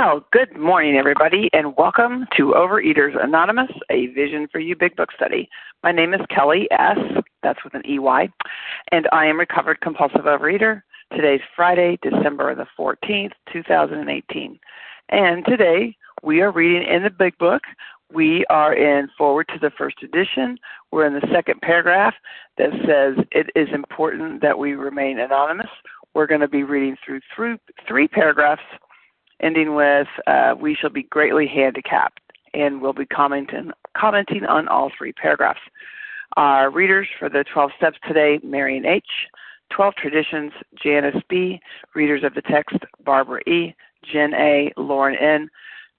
Well, good morning, everybody, and welcome to Overeaters Anonymous, a Vision for You Big Book study. My name is Kelly S., that's with an EY, and I am recovered compulsive overeater. Today's Friday, December the 14th, 2018. And today we are reading in the Big Book. We are in Foreword to the First Edition. We're in the second paragraph that says it is important that we remain anonymous. We're going to be reading through, through three paragraphs ending with uh, we shall be greatly handicapped, and we'll be commenting commenting on all three paragraphs. Our readers for the 12 steps today: Marion H. 12 Traditions, Janice B. Readers of the text, Barbara E. Jen A. Lauren N.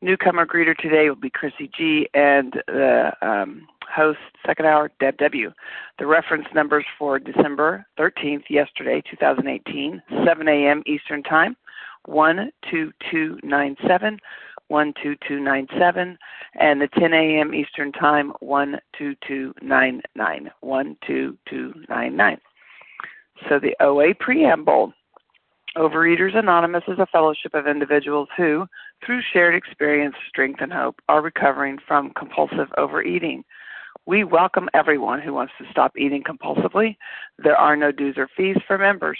Newcomer greeter today will be Chrissy G. and the um, host, second hour, Deb W. The reference numbers for December 13th, yesterday, 2018, 7 a.m. Eastern Time. 12297, 12297, and the 10 a.m. Eastern Time 12299, 12299. So the OA preamble. Overeaters Anonymous is a fellowship of individuals who, through shared experience, strength, and hope, are recovering from compulsive overeating. We welcome everyone who wants to stop eating compulsively. There are no dues or fees for members.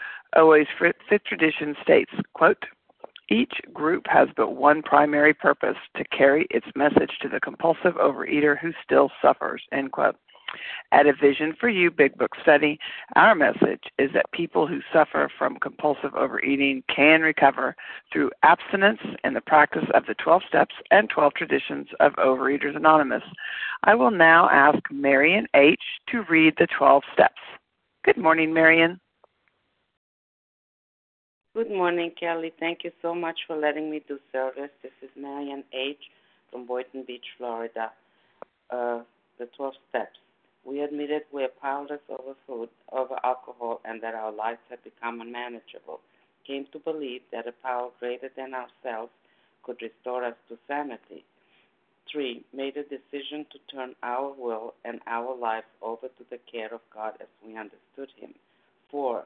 OA's fifth tradition states, quote, each group has but one primary purpose to carry its message to the compulsive overeater who still suffers, end quote. At a Vision for You Big Book study, our message is that people who suffer from compulsive overeating can recover through abstinence and the practice of the 12 steps and 12 traditions of Overeaters Anonymous. I will now ask Marion H. to read the 12 steps. Good morning, Marion. Good morning, Kelly. Thank you so much for letting me do service. This is Marian H. from Boynton Beach, Florida. Uh, the 12 steps. We admitted we are powerless over food, over alcohol, and that our lives had become unmanageable. Came to believe that a power greater than ourselves could restore us to sanity. 3. Made a decision to turn our will and our lives over to the care of God as we understood Him. 4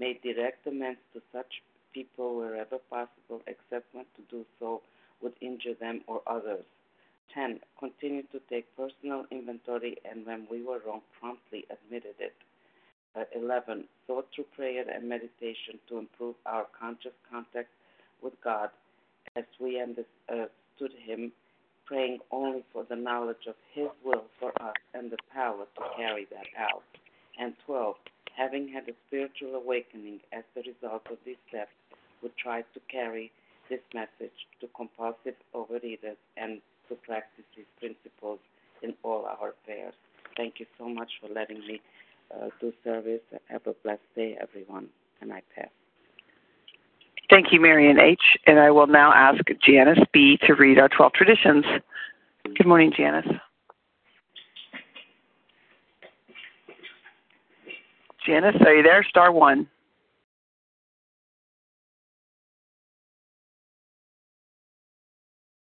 made direct amends to such people wherever possible, except when to do so would injure them or others. 10. Continued to take personal inventory and when we were wrong, promptly admitted it. Uh, 11. Sought through prayer and meditation to improve our conscious contact with God as we understood Him, praying only for the knowledge of His will for us and the power to carry that out. And 12 having had a spiritual awakening as the result of these steps, would try to carry this message to compulsive overeaters and to practice these principles in all our affairs. Thank you so much for letting me uh, do service. Have a blessed day, everyone. And I pass. Thank you, Marion H. And I will now ask Janice B. to read our 12 traditions. Good morning, Janice. Janice, are you there? Star one.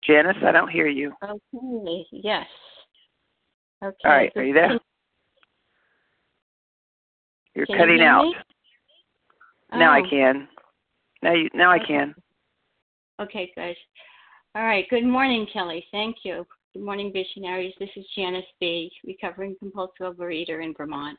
Janice, I don't hear you. Okay, yes. Okay. All right, are you there? You're can cutting you out. Me? Now oh. I can. Now you now okay. I can. Okay, good. All right. Good morning, Kelly. Thank you. Good morning, visionaries. This is Janice B., recovering compulsive overeater in Vermont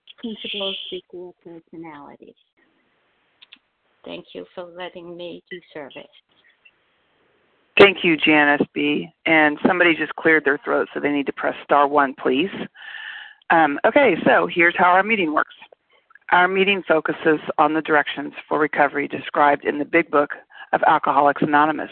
principles personalities. Thank you for letting me do service. Thank you, Janice B. And somebody just cleared their throat, so they need to press star one, please. Um, okay, so here's how our meeting works. Our meeting focuses on the directions for recovery described in the Big Book of Alcoholics Anonymous.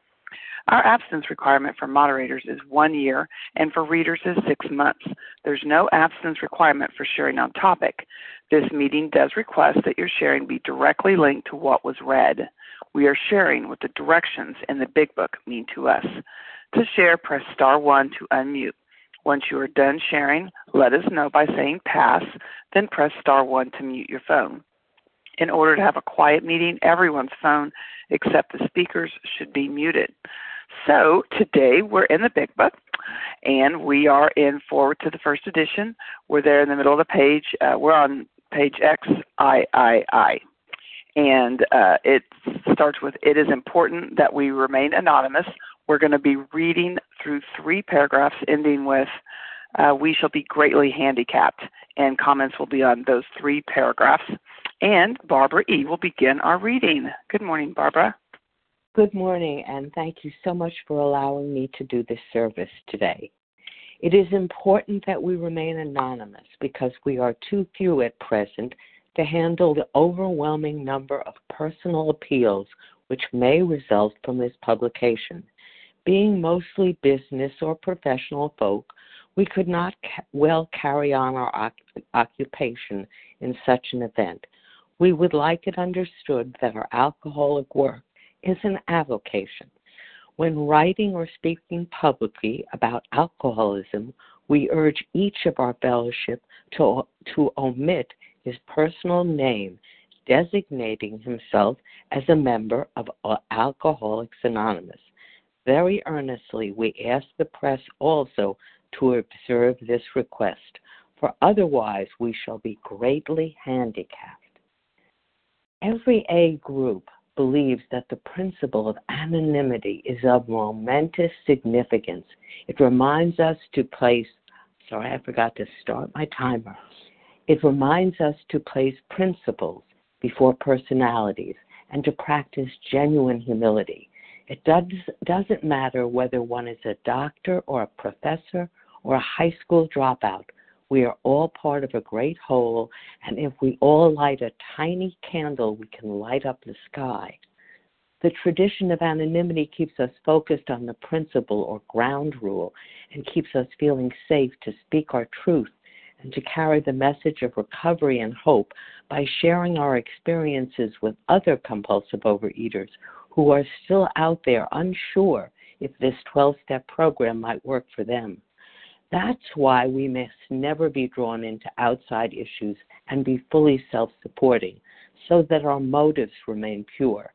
Our abstinence requirement for moderators is one year, and for readers is six months. There's no abstinence requirement for sharing on topic. This meeting does request that your sharing be directly linked to what was read. We are sharing what the directions in the Big Book mean to us. To share, press star one to unmute. Once you are done sharing, let us know by saying pass, then press star one to mute your phone. In order to have a quiet meeting, everyone's phone except the speakers should be muted. So today we're in the Big Book, and we are in foreword to the first edition. We're there in the middle of the page. Uh, we're on page XIII, and uh, it starts with "It is important that we remain anonymous." We're going to be reading through three paragraphs, ending with uh, "We shall be greatly handicapped," and comments will be on those three paragraphs. And Barbara E. will begin our reading. Good morning, Barbara. Good morning, and thank you so much for allowing me to do this service today. It is important that we remain anonymous because we are too few at present to handle the overwhelming number of personal appeals which may result from this publication. Being mostly business or professional folk, we could not ca- well carry on our occupation in such an event. We would like it understood that our alcoholic work is an avocation. When writing or speaking publicly about alcoholism, we urge each of our fellowship to, to omit his personal name, designating himself as a member of Alcoholics Anonymous. Very earnestly, we ask the press also to observe this request, for otherwise we shall be greatly handicapped. Every A group believes that the principle of anonymity is of momentous significance. It reminds us to place, sorry, I forgot to start my timer. It reminds us to place principles before personalities and to practice genuine humility. It does, doesn't matter whether one is a doctor or a professor or a high school dropout. We are all part of a great whole, and if we all light a tiny candle, we can light up the sky. The tradition of anonymity keeps us focused on the principle or ground rule and keeps us feeling safe to speak our truth and to carry the message of recovery and hope by sharing our experiences with other compulsive overeaters who are still out there unsure if this 12 step program might work for them. That's why we must never be drawn into outside issues and be fully self supporting so that our motives remain pure.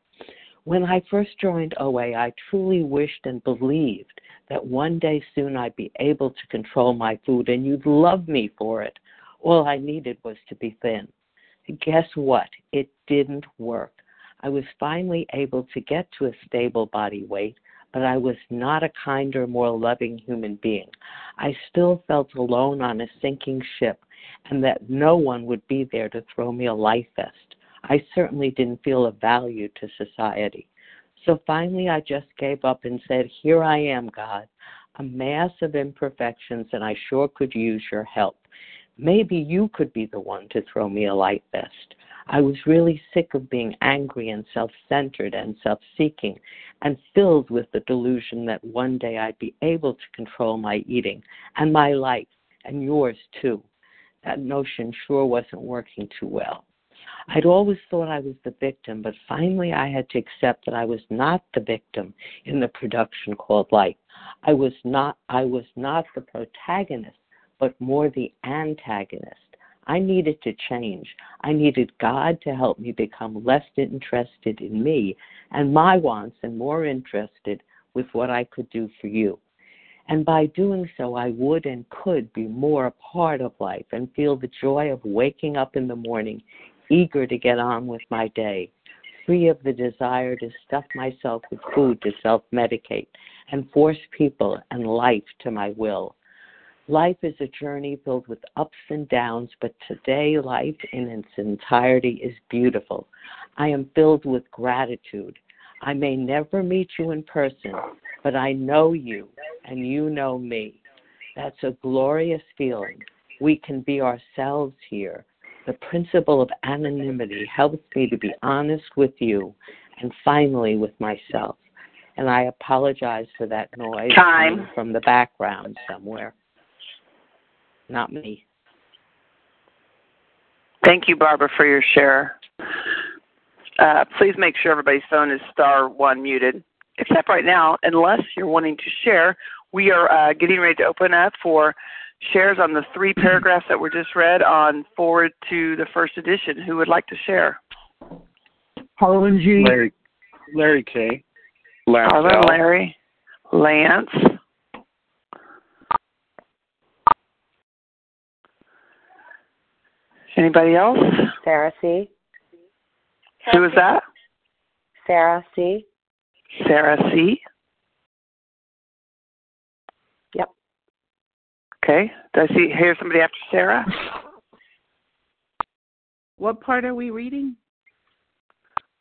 When I first joined OA, I truly wished and believed that one day soon I'd be able to control my food and you'd love me for it. All I needed was to be thin. Guess what? It didn't work. I was finally able to get to a stable body weight, but I was not a kinder, more loving human being. I still felt alone on a sinking ship and that no one would be there to throw me a life vest. I certainly didn't feel of value to society. So finally, I just gave up and said, Here I am, God, a mass of imperfections, and I sure could use your help. Maybe you could be the one to throw me a light vest. I was really sick of being angry and self centered and self seeking and filled with the delusion that one day I'd be able to control my eating and my life and yours too. That notion sure wasn't working too well. I'd always thought I was the victim, but finally I had to accept that I was not the victim in the production called life. I was not I was not the protagonist, but more the antagonist. I needed to change. I needed God to help me become less interested in me and my wants and more interested with what I could do for you. And by doing so, I would and could be more a part of life and feel the joy of waking up in the morning eager to get on with my day, free of the desire to stuff myself with food to self medicate and force people and life to my will. Life is a journey filled with ups and downs, but today life in its entirety is beautiful. I am filled with gratitude. I may never meet you in person, but I know you and you know me. That's a glorious feeling. We can be ourselves here the principle of anonymity helps me to be honest with you and finally with myself. And I apologize for that noise Time. from the background somewhere. Not me. Thank you, Barbara, for your share. Uh, please make sure everybody's phone is star one muted, except right now, unless you're wanting to share. We are uh, getting ready to open up for shares on the three paragraphs that were just read on foreword to the first edition. Who would like to share? Harlan G. Larry, Larry K. Lance Harlan, L. Larry, Lance. Anybody else? Sarah C. Who is that? Sarah C. Sarah C. Yep. Okay. Do I see hear somebody after Sarah? What part are we reading?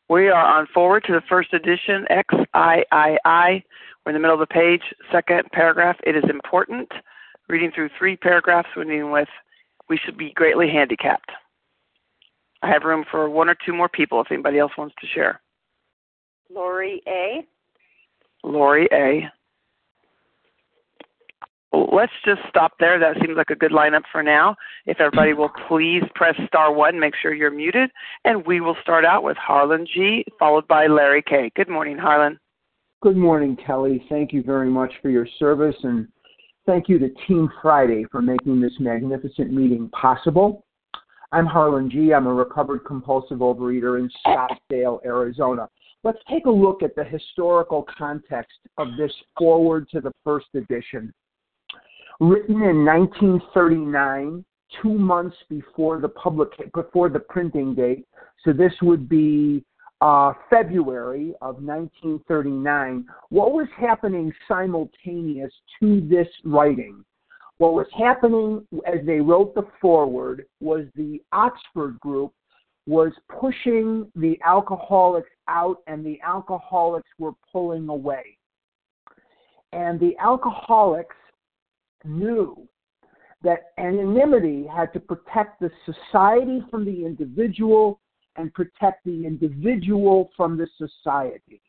We are on foreword to the first edition, XIII. We're in the middle of the page, second paragraph. It is important. Reading through three paragraphs, we're ending with, we should be greatly handicapped. I have room for one or two more people if anybody else wants to share. Lori A. Lori A let's just stop there. That seems like a good lineup for now. If everybody will please press star one, make sure you're muted, and we will start out with Harlan G, followed by Larry K. Good morning, Harlan. Good morning, Kelly. Thank you very much for your service, and thank you to Team Friday for making this magnificent meeting possible. I'm Harlan G. I'm a recovered compulsive overeater in Scottsdale, Arizona. Let's take a look at the historical context of this foreword to the first edition written in 1939, two months before the public before the printing date. So this would be uh, February of 1939. What was happening simultaneous to this writing? What was happening as they wrote the foreword was the Oxford group was pushing the alcoholics out and the alcoholics were pulling away. And the alcoholics knew that anonymity had to protect the society from the individual and protect the individual from the society.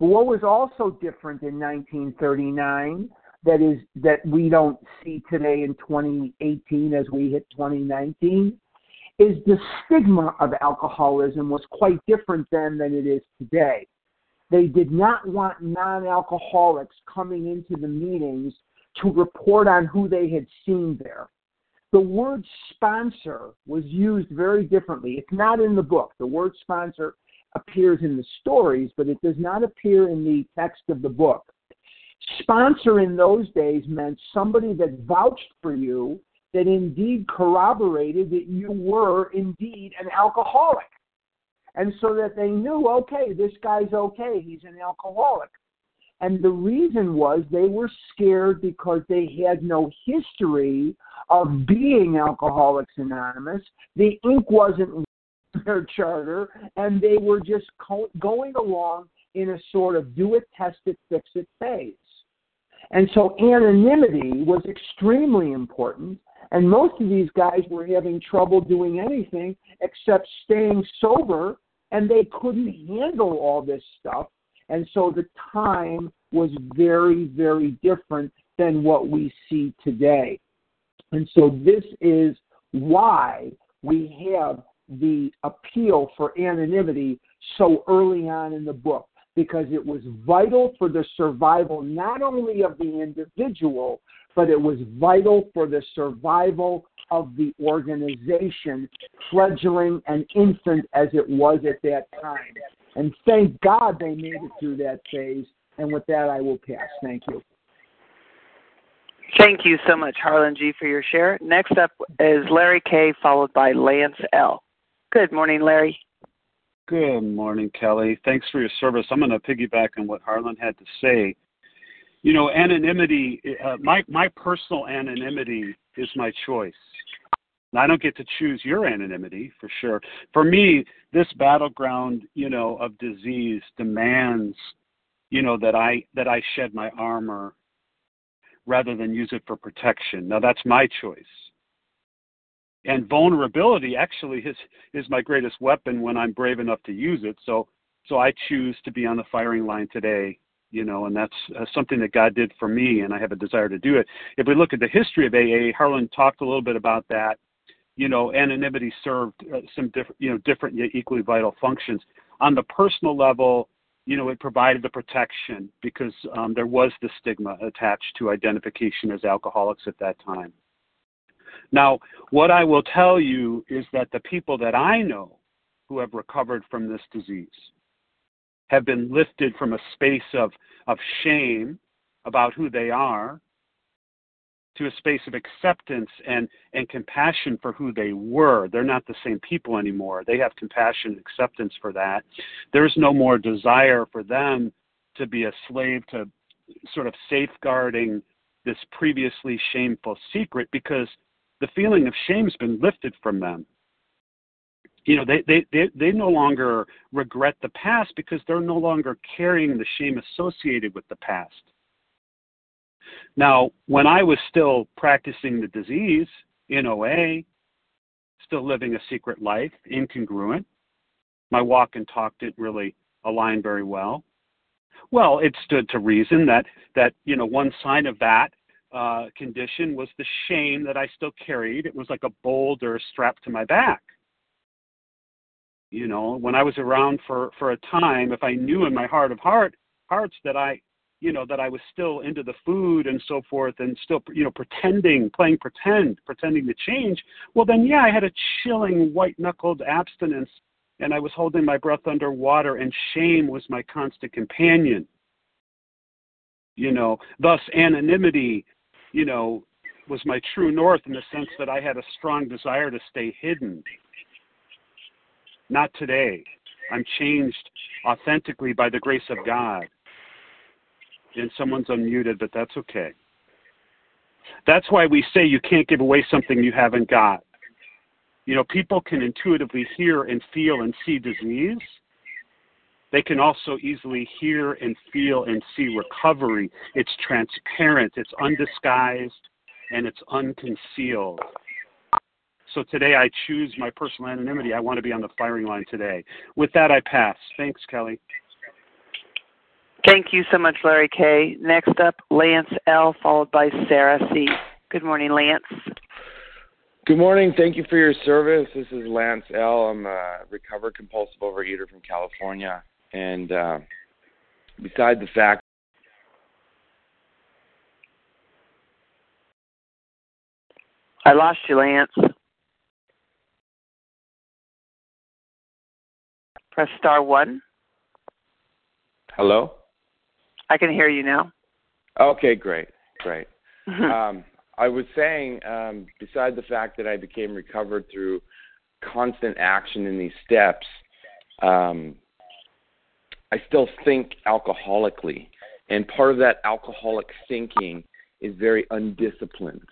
But what was also different in 1939 that is that we don't see today in 2018 as we hit 2019 is the stigma of alcoholism was quite different then than it is today. They did not want non-alcoholics coming into the meetings to report on who they had seen there. The word sponsor was used very differently. It's not in the book. The word sponsor appears in the stories, but it does not appear in the text of the book. Sponsor in those days meant somebody that vouched for you, that indeed corroborated that you were indeed an alcoholic. And so that they knew, okay, this guy's okay, he's an alcoholic. And the reason was they were scared because they had no history of being Alcoholics Anonymous. The ink wasn't their charter, and they were just co- going along in a sort of do it, test it, fix it phase. And so anonymity was extremely important, and most of these guys were having trouble doing anything except staying sober, and they couldn't handle all this stuff. And so the time was very, very different than what we see today. And so this is why we have the appeal for anonymity so early on in the book because it was vital for the survival not only of the individual, but it was vital for the survival of the organization, fledgling and infant as it was at that time. And thank God they made it through that phase. And with that, I will pass. Thank you. Thank you so much, Harlan G, for your share. Next up is Larry K, followed by Lance L. Good morning, Larry. Good morning, Kelly. Thanks for your service. I'm going to piggyback on what Harlan had to say. You know, anonymity, uh, my, my personal anonymity is my choice. I don't get to choose your anonymity for sure. For me, this battleground, you know, of disease demands, you know, that I that I shed my armor rather than use it for protection. Now that's my choice. And vulnerability actually is is my greatest weapon when I'm brave enough to use it. So so I choose to be on the firing line today, you know, and that's uh, something that God did for me, and I have a desire to do it. If we look at the history of AA, Harlan talked a little bit about that. You know, anonymity served uh, some different, you know, different yet equally vital functions. On the personal level, you know, it provided the protection because um, there was the stigma attached to identification as alcoholics at that time. Now, what I will tell you is that the people that I know who have recovered from this disease have been lifted from a space of, of shame about who they are to a space of acceptance and, and compassion for who they were. They're not the same people anymore. They have compassion and acceptance for that. There's no more desire for them to be a slave to sort of safeguarding this previously shameful secret because the feeling of shame's been lifted from them. You know, they, they, they, they no longer regret the past because they're no longer carrying the shame associated with the past now, when I was still practicing the disease in OA, still living a secret life, incongruent, my walk and talk didn't really align very well. Well, it stood to reason that that you know one sign of that uh, condition was the shame that I still carried. It was like a boulder strapped to my back. You know, when I was around for for a time, if I knew in my heart of heart hearts that I you know that I was still into the food and so forth and still you know pretending playing pretend pretending to change well then yeah I had a chilling white knuckled abstinence and I was holding my breath underwater and shame was my constant companion. You know thus anonymity you know was my true north in the sense that I had a strong desire to stay hidden. Not today. I'm changed authentically by the grace of God and someone's unmuted, but that's okay. That's why we say you can't give away something you haven't got. You know, people can intuitively hear and feel and see disease. They can also easily hear and feel and see recovery. It's transparent, it's undisguised, and it's unconcealed. So today I choose my personal anonymity. I want to be on the firing line today. With that, I pass. Thanks, Kelly. Thank you so much, Larry K. Next up, Lance L., followed by Sarah C. Good morning, Lance. Good morning. Thank you for your service. This is Lance L. I'm a recovered compulsive overeater from California. And uh, beside the fact I lost you, Lance. Press star one. Hello? I can hear you now. Okay, great. Great. um, I was saying, um, beside the fact that I became recovered through constant action in these steps, um, I still think alcoholically. And part of that alcoholic thinking is very undisciplined.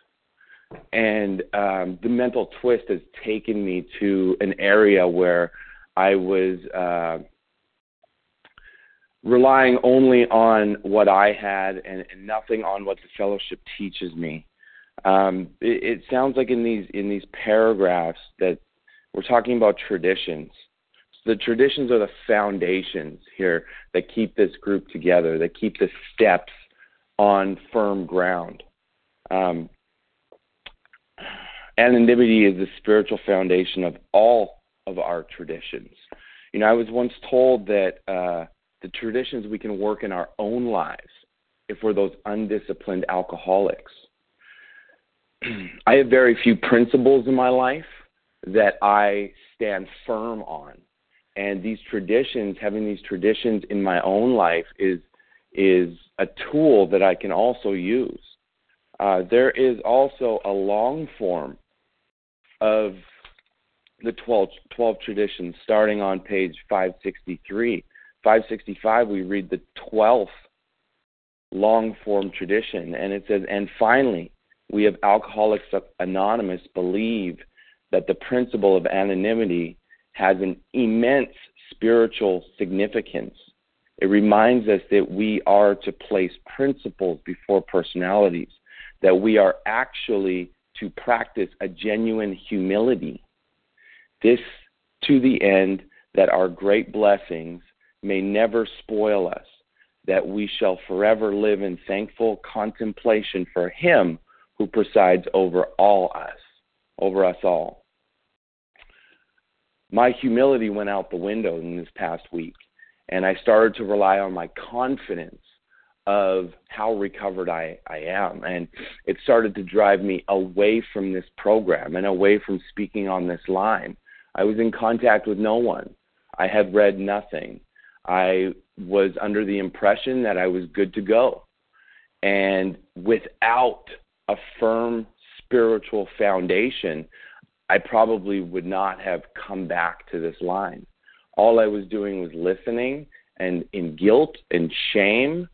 And um, the mental twist has taken me to an area where I was uh, relying only on what I had and, and nothing on what the fellowship teaches me. Um, it, it sounds like in these in these paragraphs that we're talking about traditions. So the traditions are the foundations here that keep this group together, that keep the steps on firm ground. Um, anonymity is the spiritual foundation of all of our traditions. You know, I was once told that uh, the traditions we can work in our own lives if we're those undisciplined alcoholics. I have very few principles in my life that I stand firm on. And these traditions, having these traditions in my own life, is is a tool that I can also use. Uh, there is also a long form of the 12, 12 traditions, starting on page 563. 565, we read the 12th long form tradition, and it says, And finally, we of Alcoholics Anonymous believe that the principle of anonymity has an immense spiritual significance. It reminds us that we are to place principles before personalities, that we are actually to practice a genuine humility. This to the end that our great blessings may never spoil us, that we shall forever live in thankful contemplation for Him who presides over all us, over us all. My humility went out the window in this past week, and I started to rely on my confidence of how recovered I, I am. And it started to drive me away from this program and away from speaking on this line. I was in contact with no one. I had read nothing. I was under the impression that I was good to go. And without a firm spiritual foundation, I probably would not have come back to this line. All I was doing was listening and in guilt and shame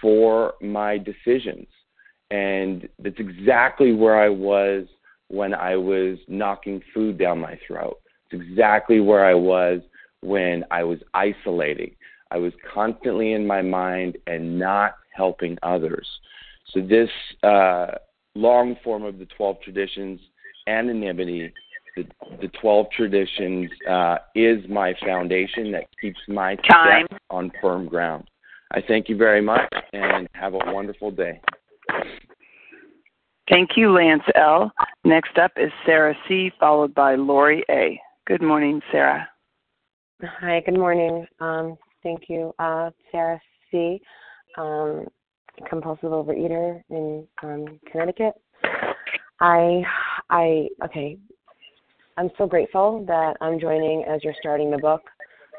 for my decisions. And that's exactly where I was when I was knocking food down my throat. It's exactly where I was when I was isolating. I was constantly in my mind and not helping others. So, this uh, long form of the 12 traditions, anonymity, the, the 12 traditions uh, is my foundation that keeps my Time. on firm ground. I thank you very much and have a wonderful day. Thank you, Lance L. Next up is Sarah C., followed by Lori A. Good morning, Sarah. Hi, good morning. Um, thank you. Uh, Sarah C., um, compulsive overeater in um, Connecticut. I, I, okay. I'm so grateful that I'm joining as you're starting the book.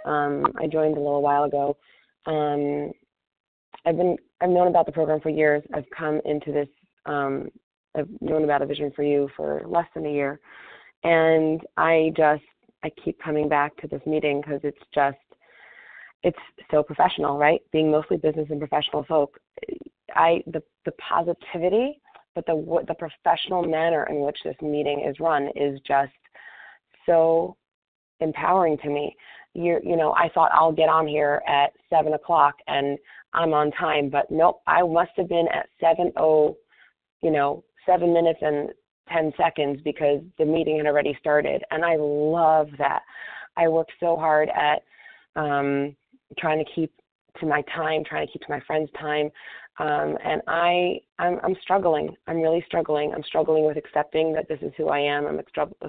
Um, I joined a little while ago. Um, I've been I've known about the program for years. I've come into this. Um, I've known about a vision for you for less than a year, and I just I keep coming back to this meeting because it's just it's so professional, right? Being mostly business and professional folk, I the the positivity, but the the professional manner in which this meeting is run is just so empowering to me. You you know, I thought I'll get on here at seven o'clock and I'm on time, but nope, I must have been at seven oh, you know, seven minutes and ten seconds because the meeting had already started, and I love that. I work so hard at um, trying to keep to my time, trying to keep to my friends' time. Um, and I, I'm, I'm struggling. I'm really struggling. I'm struggling with accepting that this is who I am. I'm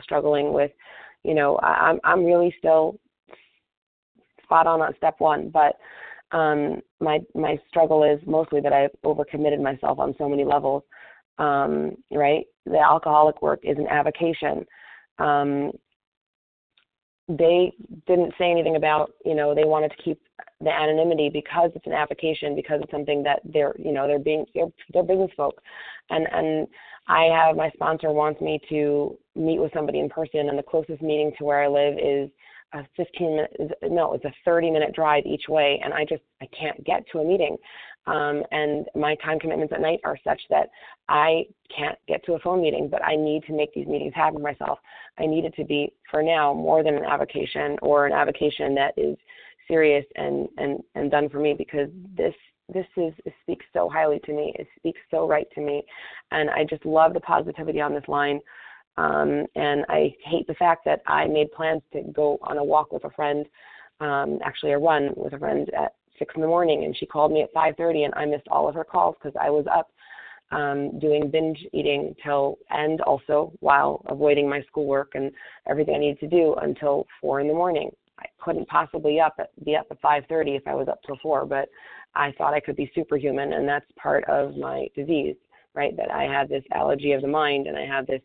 struggling with, you know, I, I'm, I'm really still spot on on step one, but um, my my struggle is mostly that I've overcommitted myself on so many levels. Um, right, the alcoholic work is an avocation. Um, they didn't say anything about you know they wanted to keep the anonymity because it's an avocation because it's something that they're you know they're being they're, they're business folk and and i have my sponsor wants me to meet with somebody in person and the closest meeting to where i live is a 15 minute no it's a 30 minute drive each way and i just i can't get to a meeting um, and my time commitments at night are such that I can't get to a phone meeting, but I need to make these meetings happen myself. I need it to be, for now, more than an avocation or an avocation that is serious and, and, and done for me because this this is speaks so highly to me. It speaks so right to me, and I just love the positivity on this line. Um, and I hate the fact that I made plans to go on a walk with a friend, um, actually a run with a friend at six in the morning, and she called me at 5:30, and I missed all of her calls because I was up um, doing binge eating till and also while avoiding my schoolwork and everything I needed to do until four in the morning. I couldn't possibly up at, be up at 5:30 if I was up till four, but I thought I could be superhuman, and that's part of my disease, right? That I have this allergy of the mind, and I have this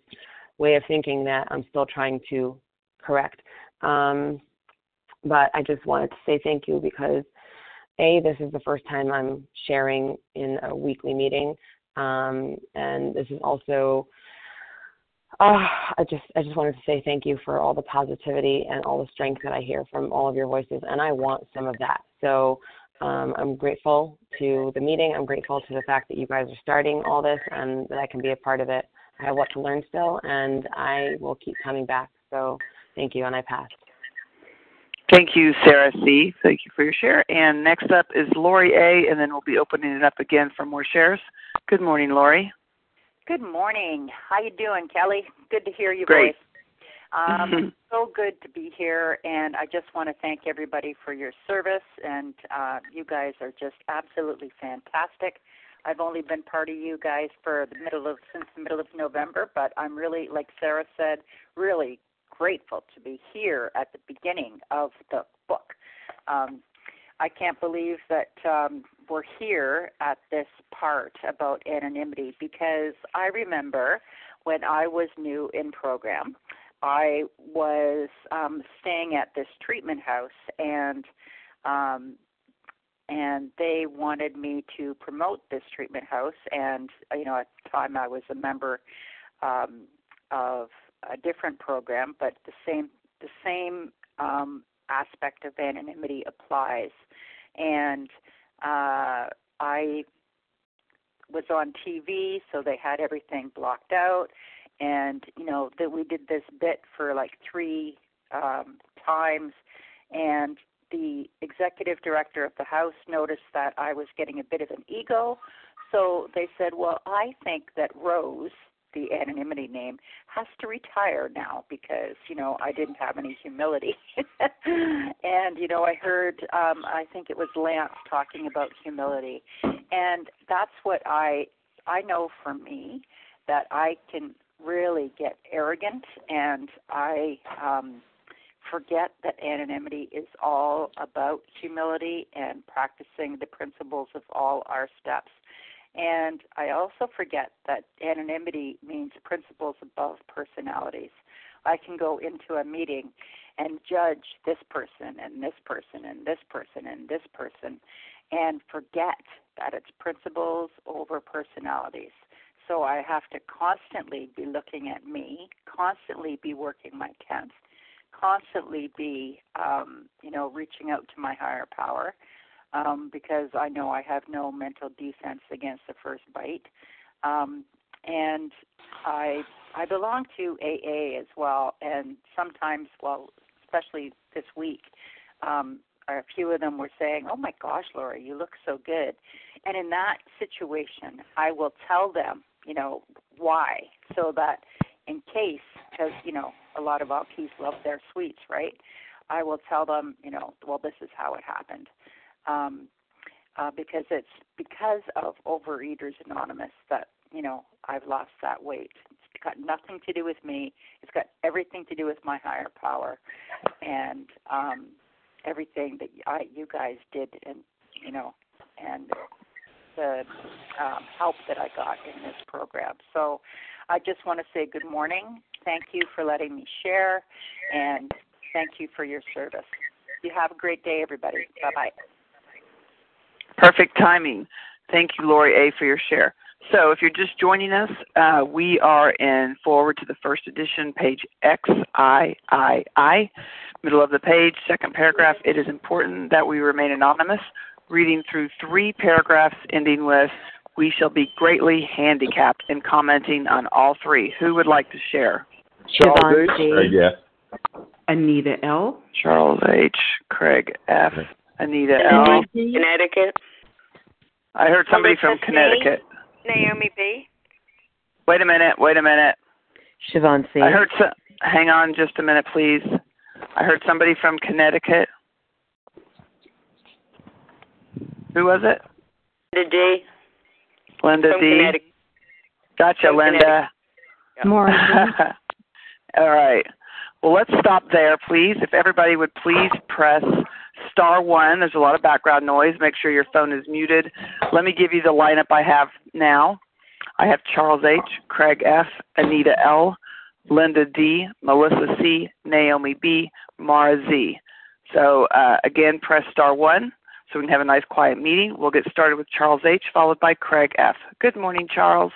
way of thinking that I'm still trying to correct. Um, but I just wanted to say thank you because a, this is the first time I'm sharing in a weekly meeting, um, and this is also. Uh, I just I just wanted to say thank you for all the positivity and all the strength that I hear from all of your voices, and I want some of that. So um, I'm grateful to the meeting. I'm grateful to the fact that you guys are starting all this and that I can be a part of it. I have what to learn still, and I will keep coming back. So thank you, and I pass. Thank you, Sarah C. Thank you for your share. And next up is Lori A. And then we'll be opening it up again for more shares. Good morning, Lori. Good morning. How you doing, Kelly? Good to hear you Great. voice. Um, so good to be here, and I just want to thank everybody for your service. And uh, you guys are just absolutely fantastic. I've only been part of you guys for the middle of since the middle of November, but I'm really, like Sarah said, really grateful to be here at the beginning of the book. Um, I can't believe that um, we're here at this part about anonymity because I remember when I was new in program, I was um, staying at this treatment house and um, and they wanted me to promote this treatment house and you know at the time I was a member um, of a different program, but the same the same um, aspect of anonymity applies. And uh, I was on TV, so they had everything blocked out. And you know that we did this bit for like three um, times, and the executive director of the house noticed that I was getting a bit of an ego. So they said, "Well, I think that Rose, the anonymity name has to retire now because you know I didn't have any humility. and you know I heard um I think it was Lance talking about humility. And that's what I I know for me that I can really get arrogant and I um forget that anonymity is all about humility and practicing the principles of all our steps and I also forget that anonymity means principles above personalities. I can go into a meeting and judge this person and this person and this person and this person and forget that it's principles over personalities. So I have to constantly be looking at me, constantly be working my tenth, constantly be, um, you know, reaching out to my higher power, um, because I know I have no mental defense against the first bite. Um, and I I belong to AA as well, and sometimes, well, especially this week, um, a few of them were saying, "Oh my gosh, Laura, you look so good," and in that situation, I will tell them, you know, why, so that in case, because you know, a lot of alkies love their sweets, right? I will tell them, you know, well, this is how it happened. Um, uh, because it's because of Overeaters Anonymous that you know I've lost that weight. It's got nothing to do with me. It's got everything to do with my higher power, and um, everything that I, you guys did, and you know, and the um, help that I got in this program. So I just want to say good morning. Thank you for letting me share, and thank you for your service. You have a great day, everybody. Bye bye. Perfect timing. Thank you, Lori A., for your share. So, if you're just joining us, uh, we are in Foreword to the First Edition, page XIII, middle of the page, second paragraph. It is important that we remain anonymous, reading through three paragraphs ending with, We shall be greatly handicapped in commenting on all three. Who would like to share? Charles H. Craig Anita L. Charles H. Craig F. Anita L. Connecticut. I heard somebody from Connecticut. Naomi B. Wait a minute. Wait a minute. Siobhan C. I heard. So, hang on, just a minute, please. I heard somebody from Connecticut. Who was it? Linda D. Linda from D. Connecticut. Gotcha, From Linda. More. All right. Well, let's stop there, please. If everybody would please press star one. There's a lot of background noise. Make sure your phone is muted. Let me give you the lineup I have now. I have Charles H., Craig F., Anita L., Linda D., Melissa C., Naomi B., Mara Z. So uh, again, press star one so we can have a nice quiet meeting. We'll get started with Charles H., followed by Craig F. Good morning, Charles.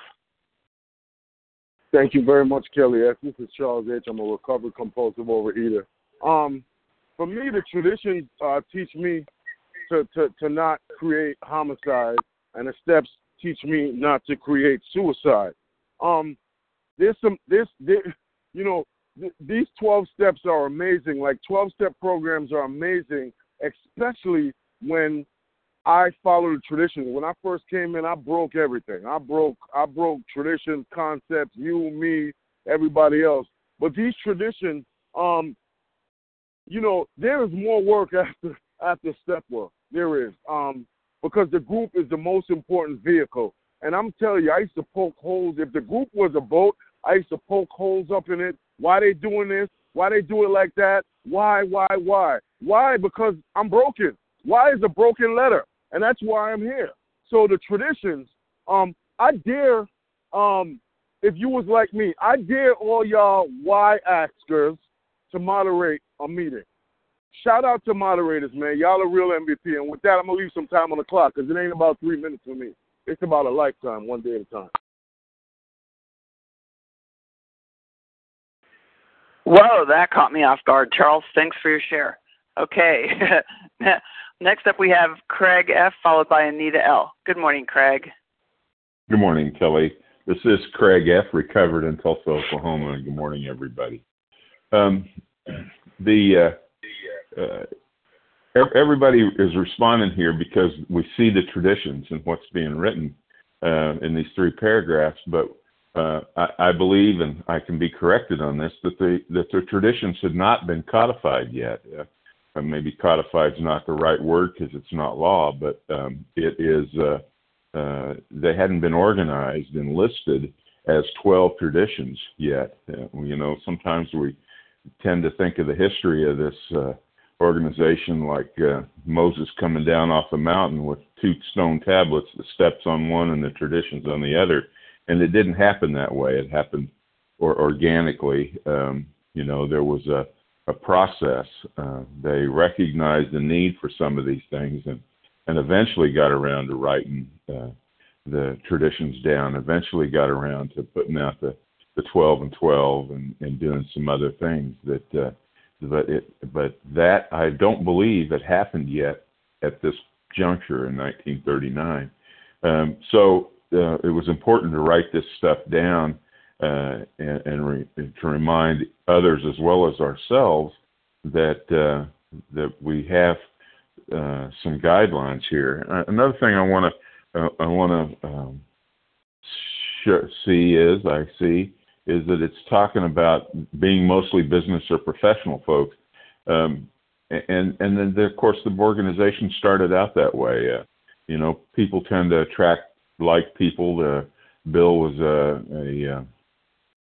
Thank you very much, Kelly F. This is Charles H. I'm a recovered compulsive overeater. Um, for me, the traditions uh, teach me to, to, to not create homicide, and the steps teach me not to create suicide. Um, there's some this, this you know th- these 12 steps are amazing. Like 12 step programs are amazing, especially when I followed the tradition. When I first came in, I broke everything. I broke I broke traditions, concepts, you, me, everybody else. But these traditions, um, you know, there is more work after after step work. There is. Um, because the group is the most important vehicle. And I'm telling you, I used to poke holes. If the group was a boat, I used to poke holes up in it. Why they doing this? Why they do it like that? Why, why, why? Why? Because I'm broken. Why is a broken letter? And that's why I'm here. So the traditions, um, I dare, um, if you was like me, I dare all y'all why askers to moderate a meeting. Shout out to moderators, man. Y'all are real MVP. And with that, I'm gonna leave some time on the clock because it ain't about three minutes for me. It's about a lifetime, one day at a time. Whoa, that caught me off guard. Charles, thanks for your share. Okay. Next up, we have Craig F., followed by Anita L. Good morning, Craig. Good morning, Kelly. This is Craig F., recovered in Tulsa, Oklahoma. Good morning, everybody. Um, the uh, uh, everybody is responding here because we see the traditions and what's being written uh, in these three paragraphs, but uh, I, I, believe, and I can be corrected on this, that the that the traditions had not been codified yet. Uh, maybe codified is not the right word because it's not law, but um, it is. Uh, uh, they hadn't been organized and listed as 12 traditions yet. Uh, you know, sometimes we tend to think of the history of this uh, organization like Moses coming down off the mountain with two stone tablets, the steps on one and the traditions on the other and it didn't happen that way. It happened or organically. Um, you know, there was a a process. Uh, they recognized the need for some of these things, and and eventually got around to writing uh, the traditions down. Eventually got around to putting out the the 12 and 12 and, and doing some other things that uh, but it but that I don't believe had happened yet at this juncture in 1939. Um, so uh, it was important to write this stuff down uh, and, and, re, to remind others as well as ourselves that uh, that we have uh, some guidelines here. Uh, another thing I want to uh, I want to um, sh- see is I see is that it's talking about being mostly business or professional folks. Um, and and then the, of course the organization started out that way. you know, people tend to attract like people. Bill was a, a,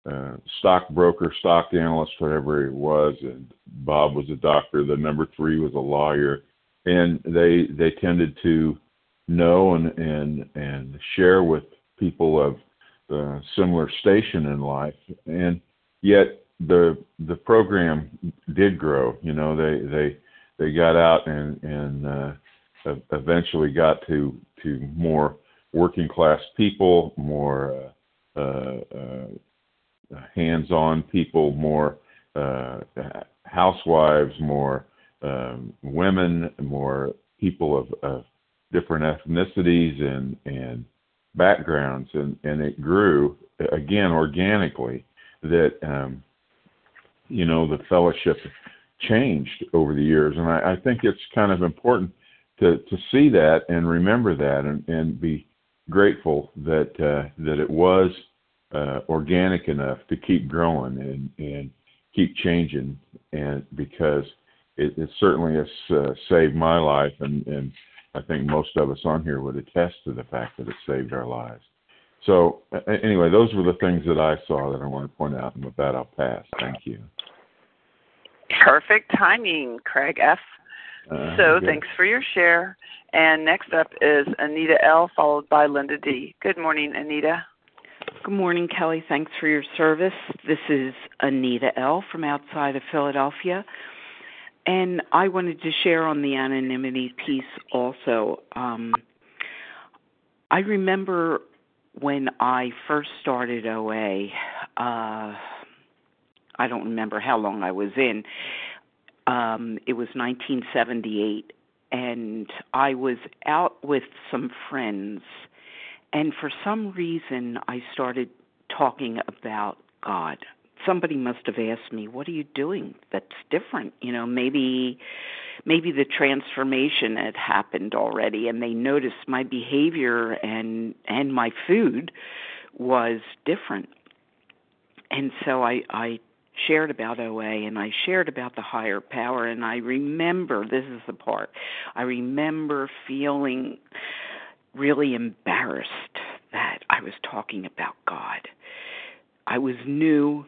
uh, uh, stockbroker, stock analyst, whatever it was, and Bob was a doctor. The number three was a lawyer, and they they tended to know and and and share with people of the similar station in life, and yet the the program did grow. You know, they they they got out and and uh, eventually got to to more working class people, more uh, uh, uh, hands-on people, more uh, housewives, more um, women, more people of, of different ethnicities and and backgrounds, and and it grew again organically. That um, you know the fellowship changed over the years, and I, I think it's kind of important to to see that and remember that and and be grateful that uh, that it was uh, organic enough to keep growing and and keep changing and because it, it certainly has uh, saved my life and and I think most of us on here would attest to the fact that it saved our lives. So anyway, those were the things that I saw that I want to point out, and with that, I'll pass. Thank you. Perfect timing, Craig F. Uh, so good. thanks for your share. And next up is Anita L, followed by Linda D. Good morning, Anita. Good morning, Kelly. Thanks for your service. This is Anita L from outside of Philadelphia. And I wanted to share on the anonymity piece also. Um, I remember when I first started OA, uh, I don't remember how long I was in. Um, it was 1978, and I was out with some friends, and for some reason, I started talking about God. Somebody must have asked me, "What are you doing that's different?" You know, maybe maybe the transformation had happened already and they noticed my behavior and and my food was different and so i i shared about OA and I shared about the higher power and I remember this is the part I remember feeling really embarrassed that I was talking about God. I was new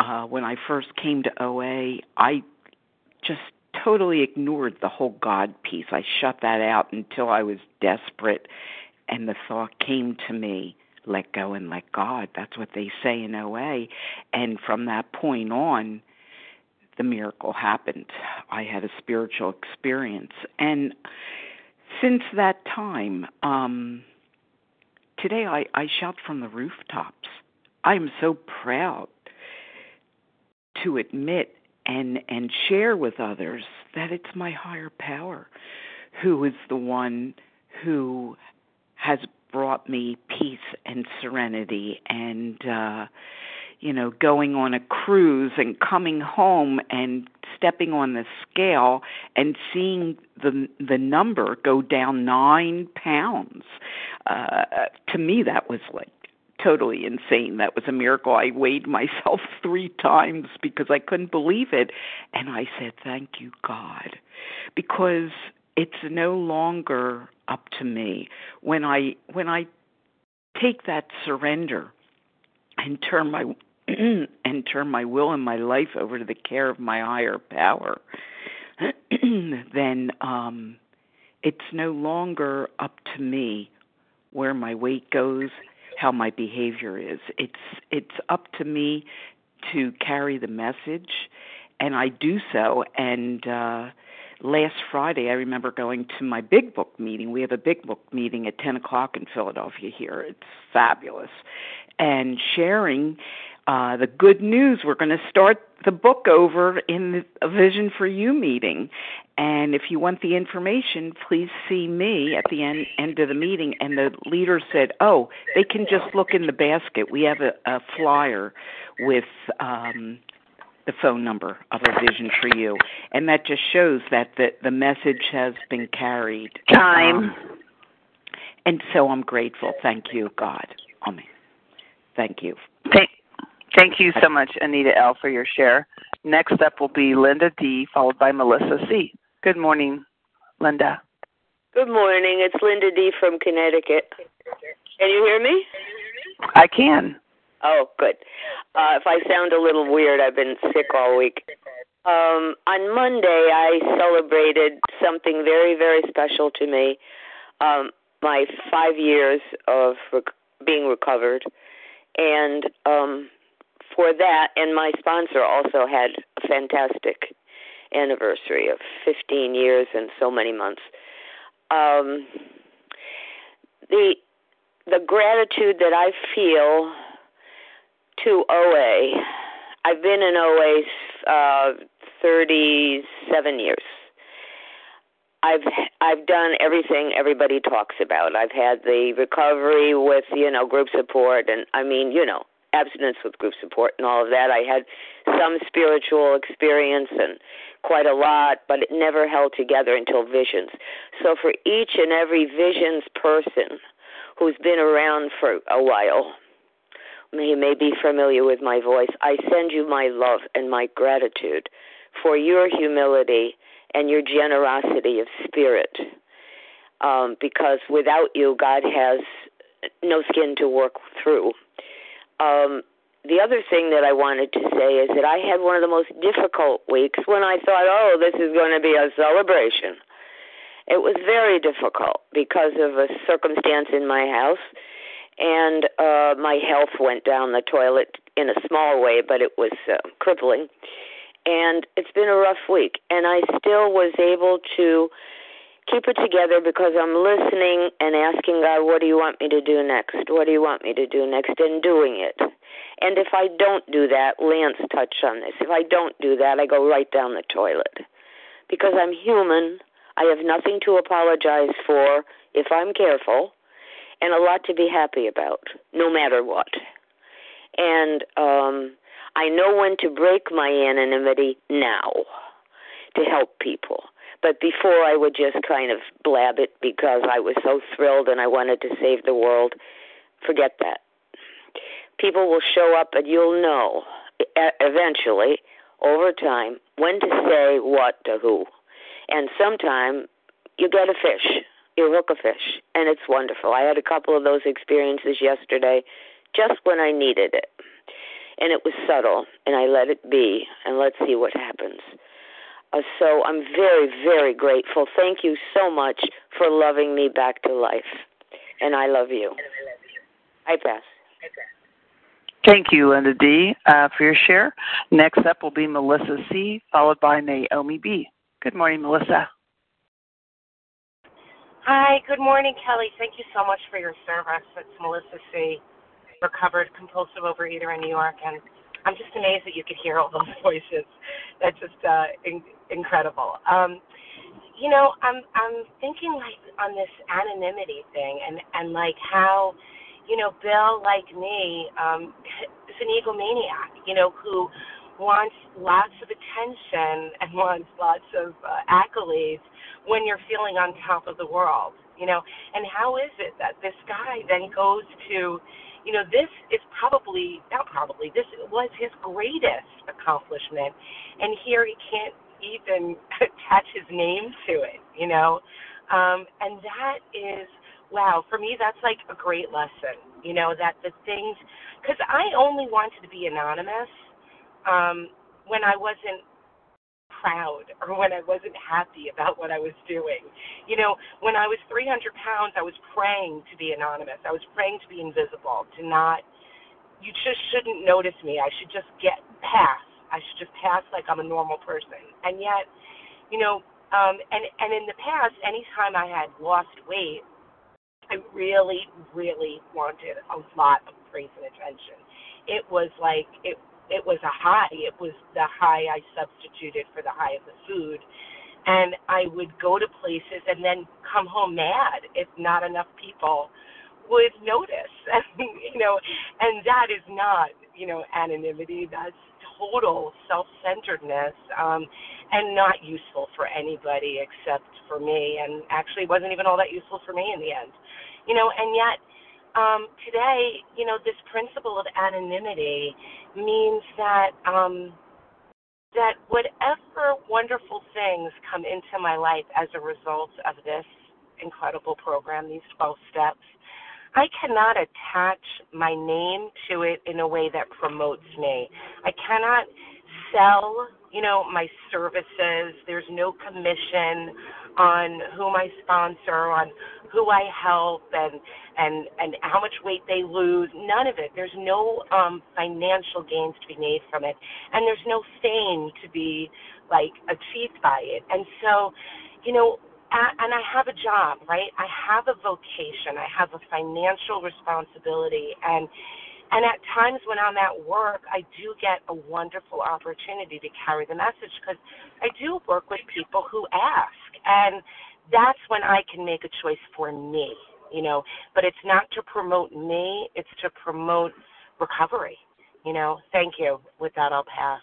uh when I first came to OA. I just totally ignored the whole God piece. I shut that out until I was desperate and the thought came to me let go and let God. That's what they say in OA. And from that point on, the miracle happened. I had a spiritual experience. And since that time, um, today I, I shout from the rooftops. I am so proud to admit and and share with others that it's my higher power who is the one who has brought me peace and serenity and uh you know going on a cruise and coming home and stepping on the scale and seeing the the number go down 9 pounds. Uh to me that was like totally insane. That was a miracle. I weighed myself 3 times because i couldn't believe it. And i said thank you god. Because it's no longer up to me. When i when i take that surrender and turn my and turn my will and my life over to the care of my higher power then um it's no longer up to me where my weight goes how my behavior is it's it's up to me to carry the message and I do so and uh last Friday, I remember going to my big book meeting. We have a big book meeting at 10 o'clock in Philadelphia here. It's fabulous. And sharing uh, the good news. We're going to start the book over in the a Vision for You meeting. And if you want the information, please see me at the end, end of the meeting. And the leader said, Oh, they can just look in the basket. We have a, a flyer with um, the phone number of a vision for you and that just shows that the the message has been carried time um, and so i'm grateful thank you god amen thank you thank, thank you so much anita l for your share next up will be linda d followed by melissa c good morning linda Good morning. It's Linda D from Connecticut. Can you hear me? I can. Oh, good. Uh, if I sound a little weird, I've been sick all week. Um, on Monday, I celebrated something very, very special to me. Um, my five years of rec- being recovered, and um, for that, and my sponsor also had a fantastic anniversary of 15 years and so many months. Um, the the gratitude that I feel to OA. I've been in OA uh, 37 years. I've I've done everything everybody talks about. I've had the recovery with you know group support, and I mean you know abstinence with group support and all of that. I had some spiritual experience and quite a lot, but it never held together until visions. So for each and every visions person who's been around for a while, you may be familiar with my voice. I send you my love and my gratitude for your humility and your generosity of spirit. Um, because without you, God has no skin to work through. Um, the other thing that I wanted to say is that I had one of the most difficult weeks when I thought, oh, this is going to be a celebration. It was very difficult because of a circumstance in my house and uh my health went down the toilet in a small way but it was uh, crippling and it's been a rough week and i still was able to keep it together because i'm listening and asking god what do you want me to do next what do you want me to do next and doing it and if i don't do that lance touched on this if i don't do that i go right down the toilet because i'm human i have nothing to apologize for if i'm careful and a lot to be happy about, no matter what. And um, I know when to break my anonymity now to help people. But before I would just kind of blab it because I was so thrilled and I wanted to save the world. Forget that. People will show up and you'll know eventually, over time, when to say what to who. And sometime you get a fish you hook a fish, and it's wonderful. I had a couple of those experiences yesterday, just when I needed it, and it was subtle, and I let it be, and let's see what happens. Uh, so I'm very, very grateful. Thank you so much for loving me back to life, and I love you. I pass. Thank you, Linda D, uh, for your share. Next up will be Melissa C, followed by Naomi B. Good morning, Melissa. Hi, good morning, Kelly. Thank you so much for your service. It's Melissa C., recovered compulsive overeater in New York, and I'm just amazed that you could hear all those voices. That's just uh, in- incredible. Um, you know, I'm I'm thinking like on this anonymity thing, and and like how, you know, Bill, like me, um, is an egomaniac. You know, who wants lots of attention and wants lots of uh, accolades when you're feeling on top of the world, you know. And how is it that this guy then goes to, you know, this is probably not probably this was his greatest accomplishment, and here he can't even attach his name to it, you know. Um, and that is wow for me. That's like a great lesson, you know, that the things because I only wanted to be anonymous um, when I wasn't proud or when I wasn't happy about what I was doing. You know, when I was 300 pounds, I was praying to be anonymous. I was praying to be invisible, to not, you just shouldn't notice me. I should just get past. I should just pass like I'm a normal person. And yet, you know, um, and and in the past, anytime I had lost weight, I really, really wanted a lot of praise and attention. It was like it it was a high. It was the high I substituted for the high of the food. And I would go to places and then come home mad if not enough people would notice. you know, and that is not, you know, anonymity. That's total self-centeredness um, and not useful for anybody except for me. And actually, wasn't even all that useful for me in the end. You know, and yet um, today, you know, this principle of anonymity means that um, that whatever wonderful things come into my life as a result of this incredible program, these 12 steps, I cannot attach my name to it in a way that promotes me. I cannot sell, you know, my services. There's no commission on whom I sponsor, on who I help, and and and how much weight they lose. None of it. There's no um, financial gains to be made from it, and there's no fame to be like achieved by it. And so, you know, and I have a job, right? I have a vocation. I have a financial responsibility, and and at times when I'm at work, I do get a wonderful opportunity to carry the message because I do work with people who ask, and that's when I can make a choice for me, you know. But it's not to promote me; it's to promote recovery. You know. Thank you. With that, I'll pass.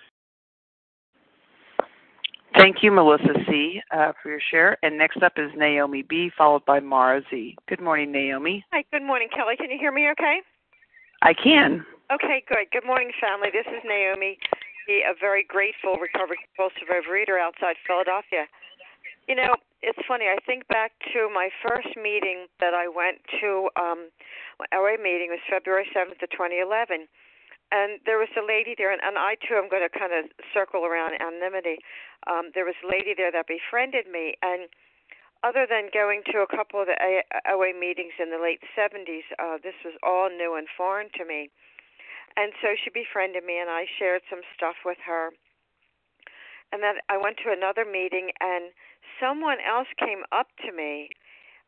Thank you, Melissa C., uh, for your share. And next up is Naomi B., followed by Mara Z. Good morning, Naomi. Hi, good morning, Kelly. Can you hear me okay? I can. Okay, good. Good morning, family. This is Naomi, a very grateful recovered compulsive overeater outside Philadelphia. You know, it's funny. I think back to my first meeting that I went to. Um, OA meeting was February 7th of 2011 and there was a lady there, and, and I too am going to kind of circle around anonymity. Um, there was a lady there that befriended me, and other than going to a couple of the OA meetings in the late 70s, uh, this was all new and foreign to me. And so she befriended me, and I shared some stuff with her. And then I went to another meeting, and someone else came up to me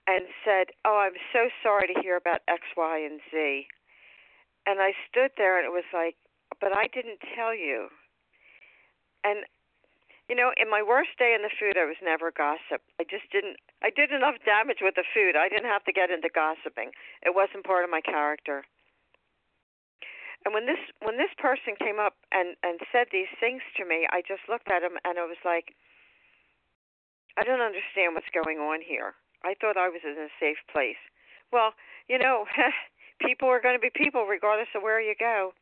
and said, Oh, I'm so sorry to hear about X, Y, and Z and I stood there and it was like, but I didn't tell you. And you know, in my worst day in the food, I was never gossip. I just didn't. I did enough damage with the food. I didn't have to get into gossiping. It wasn't part of my character. And when this when this person came up and and said these things to me, I just looked at him and I was like, I don't understand what's going on here. I thought I was in a safe place. Well, you know, people are going to be people regardless of where you go.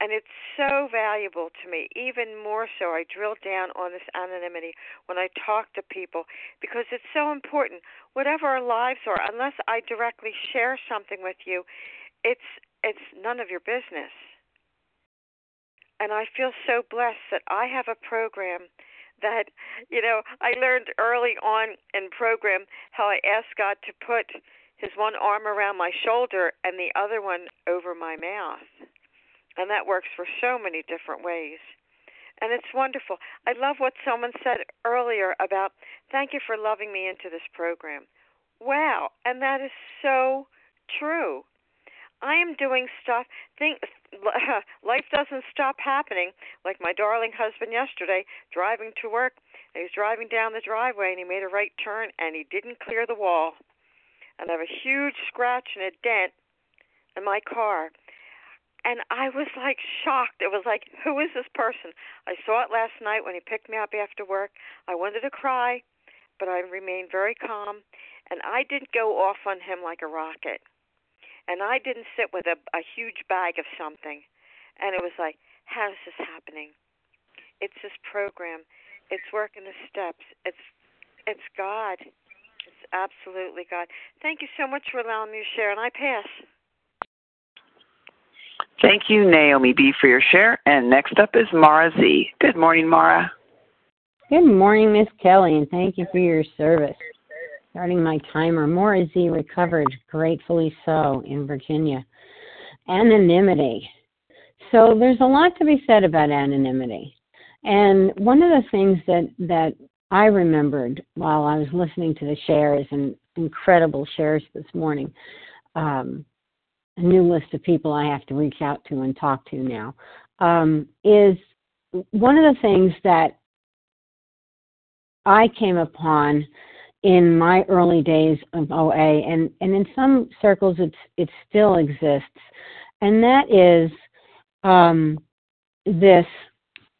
And it's so valuable to me, even more so. I drill down on this anonymity when I talk to people because it's so important. Whatever our lives are, unless I directly share something with you, it's it's none of your business. And I feel so blessed that I have a program that, you know, I learned early on in program how I asked God to put his one arm around my shoulder and the other one over my mouth. And that works for so many different ways. And it's wonderful. I love what someone said earlier about thank you for loving me into this program. Wow, and that is so true. I am doing stuff. Think life doesn't stop happening. Like my darling husband yesterday, driving to work. He was driving down the driveway and he made a right turn and he didn't clear the wall and I have a huge scratch and a dent in my car. And I was like shocked. It was like, who is this person? I saw it last night when he picked me up after work. I wanted to cry, but I remained very calm. And I didn't go off on him like a rocket. And I didn't sit with a, a huge bag of something. And it was like, how is this happening? It's this program. It's working the steps. It's it's God It's absolutely, God. Thank you so much for allowing me to share, and I pass. Thank you, Naomi B, for your share. And next up is Mara Z. Good morning, Mara. Good morning, Miss Kelly, and thank you for your service. Starting my timer, Mara he recovered, gratefully so, in Virginia. Anonymity. So there's a lot to be said about anonymity. And one of the things that, that I remembered while I was listening to the shares and incredible shares this morning. Um, a new list of people I have to reach out to and talk to now um, is one of the things that I came upon in my early days of OA, and, and in some circles it's, it still exists, and that is um, this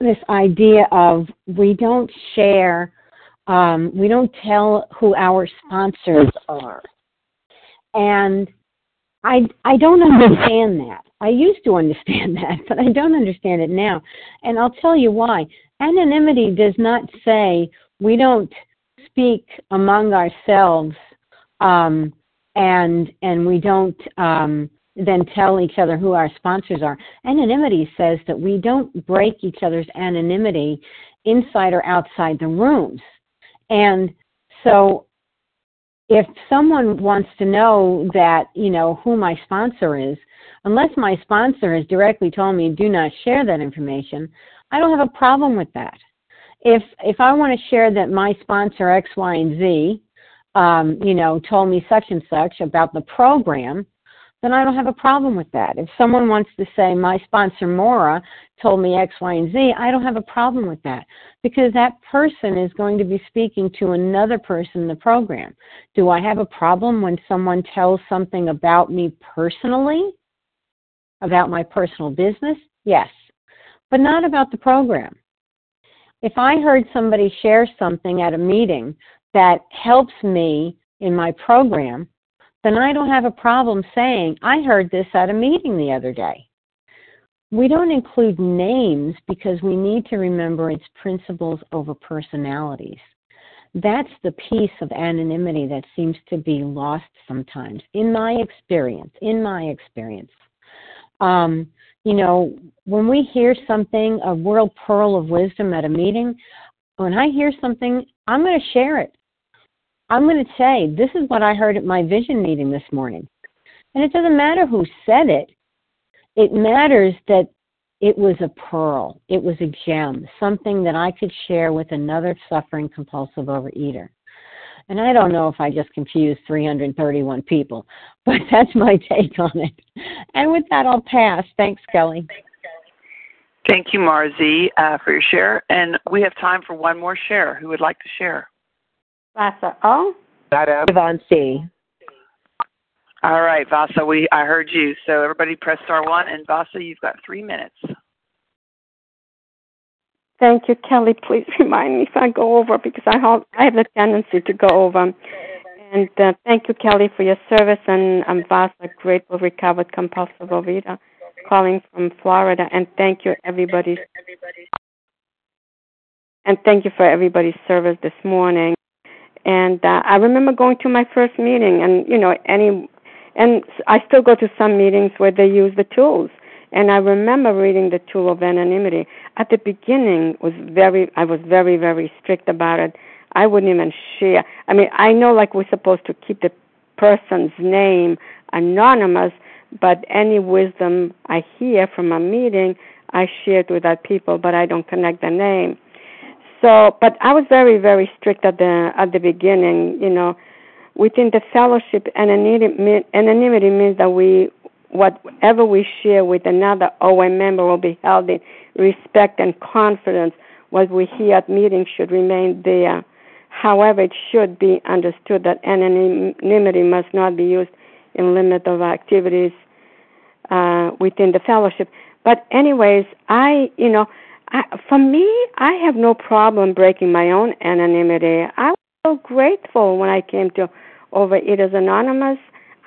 this idea of we don't share um, we don't tell who our sponsors are. And I, I don't understand that. I used to understand that, but I don't understand it now. And I'll tell you why. Anonymity does not say we don't speak among ourselves um, and and we don't um, then tell each other who our sponsors are. Anonymity says that we don't break each other's anonymity inside or outside the rooms. And so if someone wants to know that, you know, who my sponsor is, unless my sponsor has directly told me do not share that information, I don't have a problem with that. If if I want to share that my sponsor X, Y, and Z, um, you know, told me such and such about the program, then I don't have a problem with that. If someone wants to say my sponsor Mora told me X, Y, and Z, I don't have a problem with that because that person is going to be speaking to another person in the program. Do I have a problem when someone tells something about me personally, about my personal business? Yes, but not about the program. If I heard somebody share something at a meeting that helps me in my program, then I don't have a problem saying, I heard this at a meeting the other day. We don't include names because we need to remember it's principles over personalities. That's the piece of anonymity that seems to be lost sometimes, in my experience. In my experience. Um, you know, when we hear something, a world pearl of wisdom at a meeting, when I hear something, I'm going to share it. I'm going to say, this is what I heard at my vision meeting this morning. And it doesn't matter who said it, it matters that it was a pearl, it was a gem, something that I could share with another suffering compulsive overeater. And I don't know if I just confused 331 people, but that's my take on it. And with that, I'll pass. Thanks, Kelly. Thanks, Kelly. Thank you, Mara Z., uh, for your share. And we have time for one more share. Who would like to share? Vasa O. Yvonne C. All right, Vasa, we I heard you. So everybody press star one, and Vasa, you've got three minutes. Thank you, Kelly. Please remind me if I go over because I have I have the tendency to go over. And uh, thank you, Kelly, for your service. And I'm Vasa, grateful recovered compulsive overeater, calling from Florida. And thank you, everybody. And thank you for everybody's service this morning. And uh, I remember going to my first meeting, and you know, any, and I still go to some meetings where they use the tools. And I remember reading the tool of anonymity. At the beginning, was very, I was very, very strict about it. I wouldn't even share. I mean, I know like we're supposed to keep the person's name anonymous, but any wisdom I hear from a meeting, I share it with other people, but I don't connect the name. So, but I was very, very strict at the at the beginning. You know, within the fellowship, anonymity, anonymity means that we whatever we share with another OA member will be held in respect and confidence. What we hear at meetings should remain there. However, it should be understood that anonymity must not be used in limit of activities uh, within the fellowship. But anyways, I, you know, I, for me, I have no problem breaking my own anonymity. I was so grateful when I came to Overeaters Anonymous.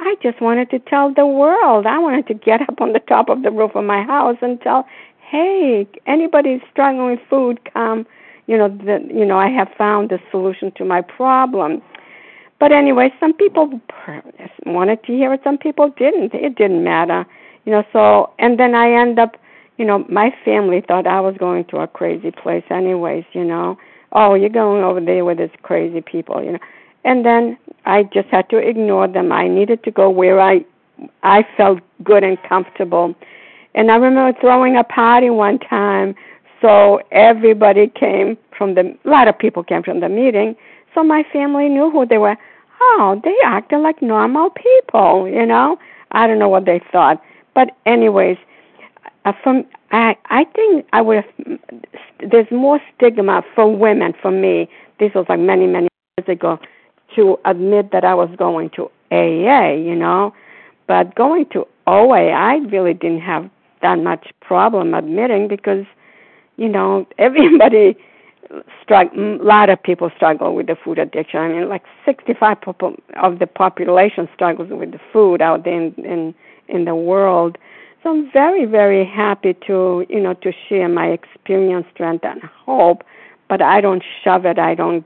I just wanted to tell the world. I wanted to get up on the top of the roof of my house and tell, hey, anybody struggling with food, come. You know, the, you know, I have found the solution to my problem. But anyway, some people wanted to hear it, some people didn't. It didn't matter, you know. So, and then I end up you know, my family thought I was going to a crazy place anyways, you know. Oh, you're going over there with these crazy people, you know. And then I just had to ignore them. I needed to go where I I felt good and comfortable. And I remember throwing a party one time, so everybody came from the a lot of people came from the meeting, so my family knew who they were. Oh, they acted like normal people, you know. I don't know what they thought. But anyways, uh, from I I think I would. There's more stigma for women. For me, this was like many many years ago, to admit that I was going to AA. You know, but going to OA, I really didn't have that much problem admitting because, you know, everybody struggle. A lot of people struggle with the food addiction. I mean, like 65 of the population struggles with the food out there in in, in the world so I'm very, very happy to, you know, to share my experience, strength, and hope. But I don't shove it. I don't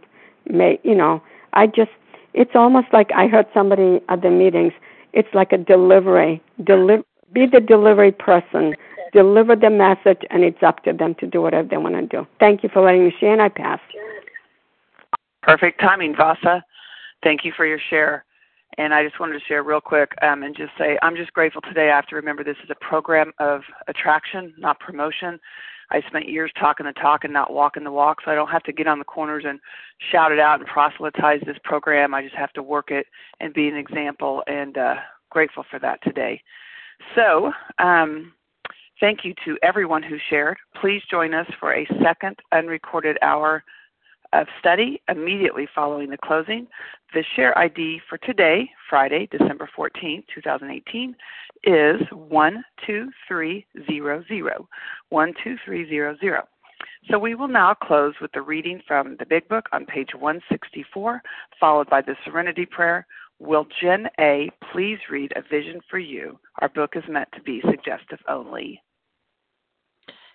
make, you know, I just, it's almost like I heard somebody at the meetings. It's like a delivery. Deli- be the delivery person. Deliver the message, and it's up to them to do whatever they want to do. Thank you for letting me share, and I pass. Perfect timing, Vasa. Thank you for your share. And I just wanted to share real quick um, and just say I'm just grateful today. I have to remember this is a program of attraction, not promotion. I spent years talking the talk and not walking the walk, so I don't have to get on the corners and shout it out and proselytize this program. I just have to work it and be an example, and uh, grateful for that today. So, um, thank you to everyone who shared. Please join us for a second unrecorded hour of study immediately following the closing. The share ID for today, Friday, December 14, 2018, is 12300. 12300. So we will now close with the reading from the Big Book on page 164, followed by the Serenity Prayer. Will Jen A. please read A Vision for You? Our book is meant to be suggestive only.